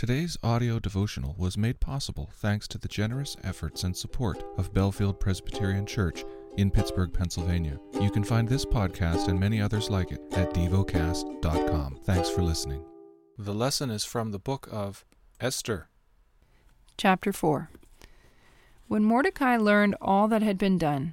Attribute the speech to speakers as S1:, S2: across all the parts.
S1: Today's audio devotional was made possible thanks to the generous efforts and support of Bellefield Presbyterian Church in Pittsburgh, Pennsylvania. You can find this podcast and many others like it at devocast.com. Thanks for listening. The lesson is from the book of Esther.
S2: Chapter 4 When Mordecai learned all that had been done,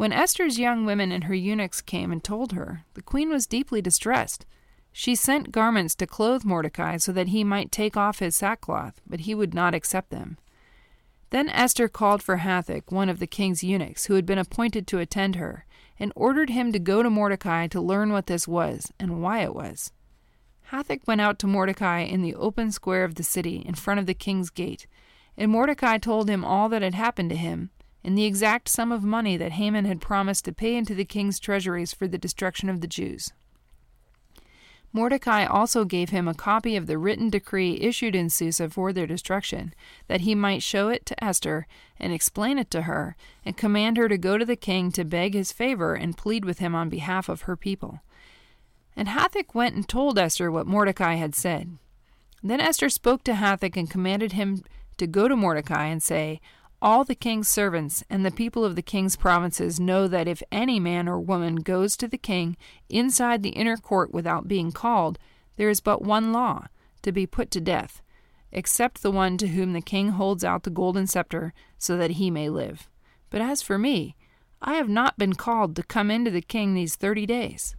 S2: When Esther's young women and her eunuchs came and told her, the queen was deeply distressed. She sent garments to clothe Mordecai so that he might take off his sackcloth, but he would not accept them. Then Esther called for Hathach, one of the king's eunuchs, who had been appointed to attend her, and ordered him to go to Mordecai to learn what this was and why it was. Hathach went out to Mordecai in the open square of the city in front of the king's gate, and Mordecai told him all that had happened to him, and the exact sum of money that Haman had promised to pay into the king's treasuries for the destruction of the Jews. Mordecai also gave him a copy of the written decree issued in Susa for their destruction, that he might show it to Esther and explain it to her, and command her to go to the king to beg his favor and plead with him on behalf of her people. And Hathach went and told Esther what Mordecai had said. Then Esther spoke to Hathach and commanded him to go to Mordecai and say, all the king's servants and the people of the king's provinces know that if any man or woman goes to the king inside the inner court without being called, there is but one law to be put to death, except the one to whom the king holds out the golden scepter so that he may live. But as for me, I have not been called to come into the king these thirty days.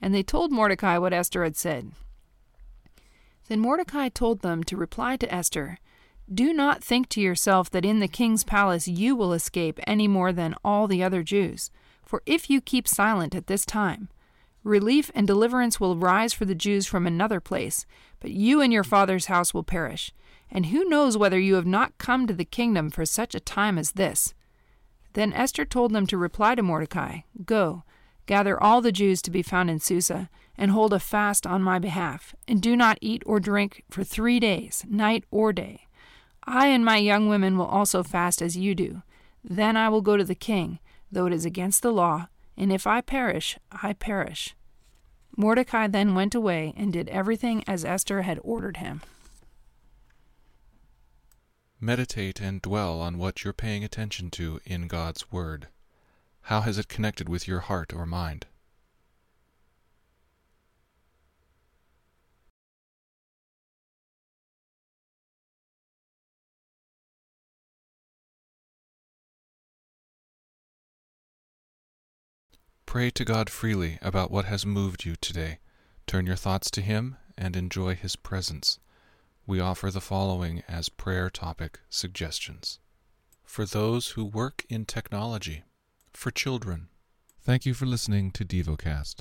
S2: And they told Mordecai what Esther had said. Then Mordecai told them to reply to Esther do not think to yourself that in the king's palace you will escape any more than all the other Jews. For if you keep silent at this time, relief and deliverance will rise for the Jews from another place, but you and your father's house will perish. And who knows whether you have not come to the kingdom for such a time as this? Then Esther told them to reply to Mordecai Go, gather all the Jews to be found in Susa, and hold a fast on my behalf, and do not eat or drink for three days, night or day. I and my young women will also fast as you do. Then I will go to the king, though it is against the law, and if I perish, I perish. Mordecai then went away and did everything as Esther had ordered him.
S1: Meditate and dwell on what you're paying attention to in God's Word. How has it connected with your heart or mind? Pray to God freely about what has moved you today. Turn your thoughts to Him and enjoy His presence. We offer the following as prayer topic suggestions for those who work in technology, for children. Thank you for listening to DevoCast.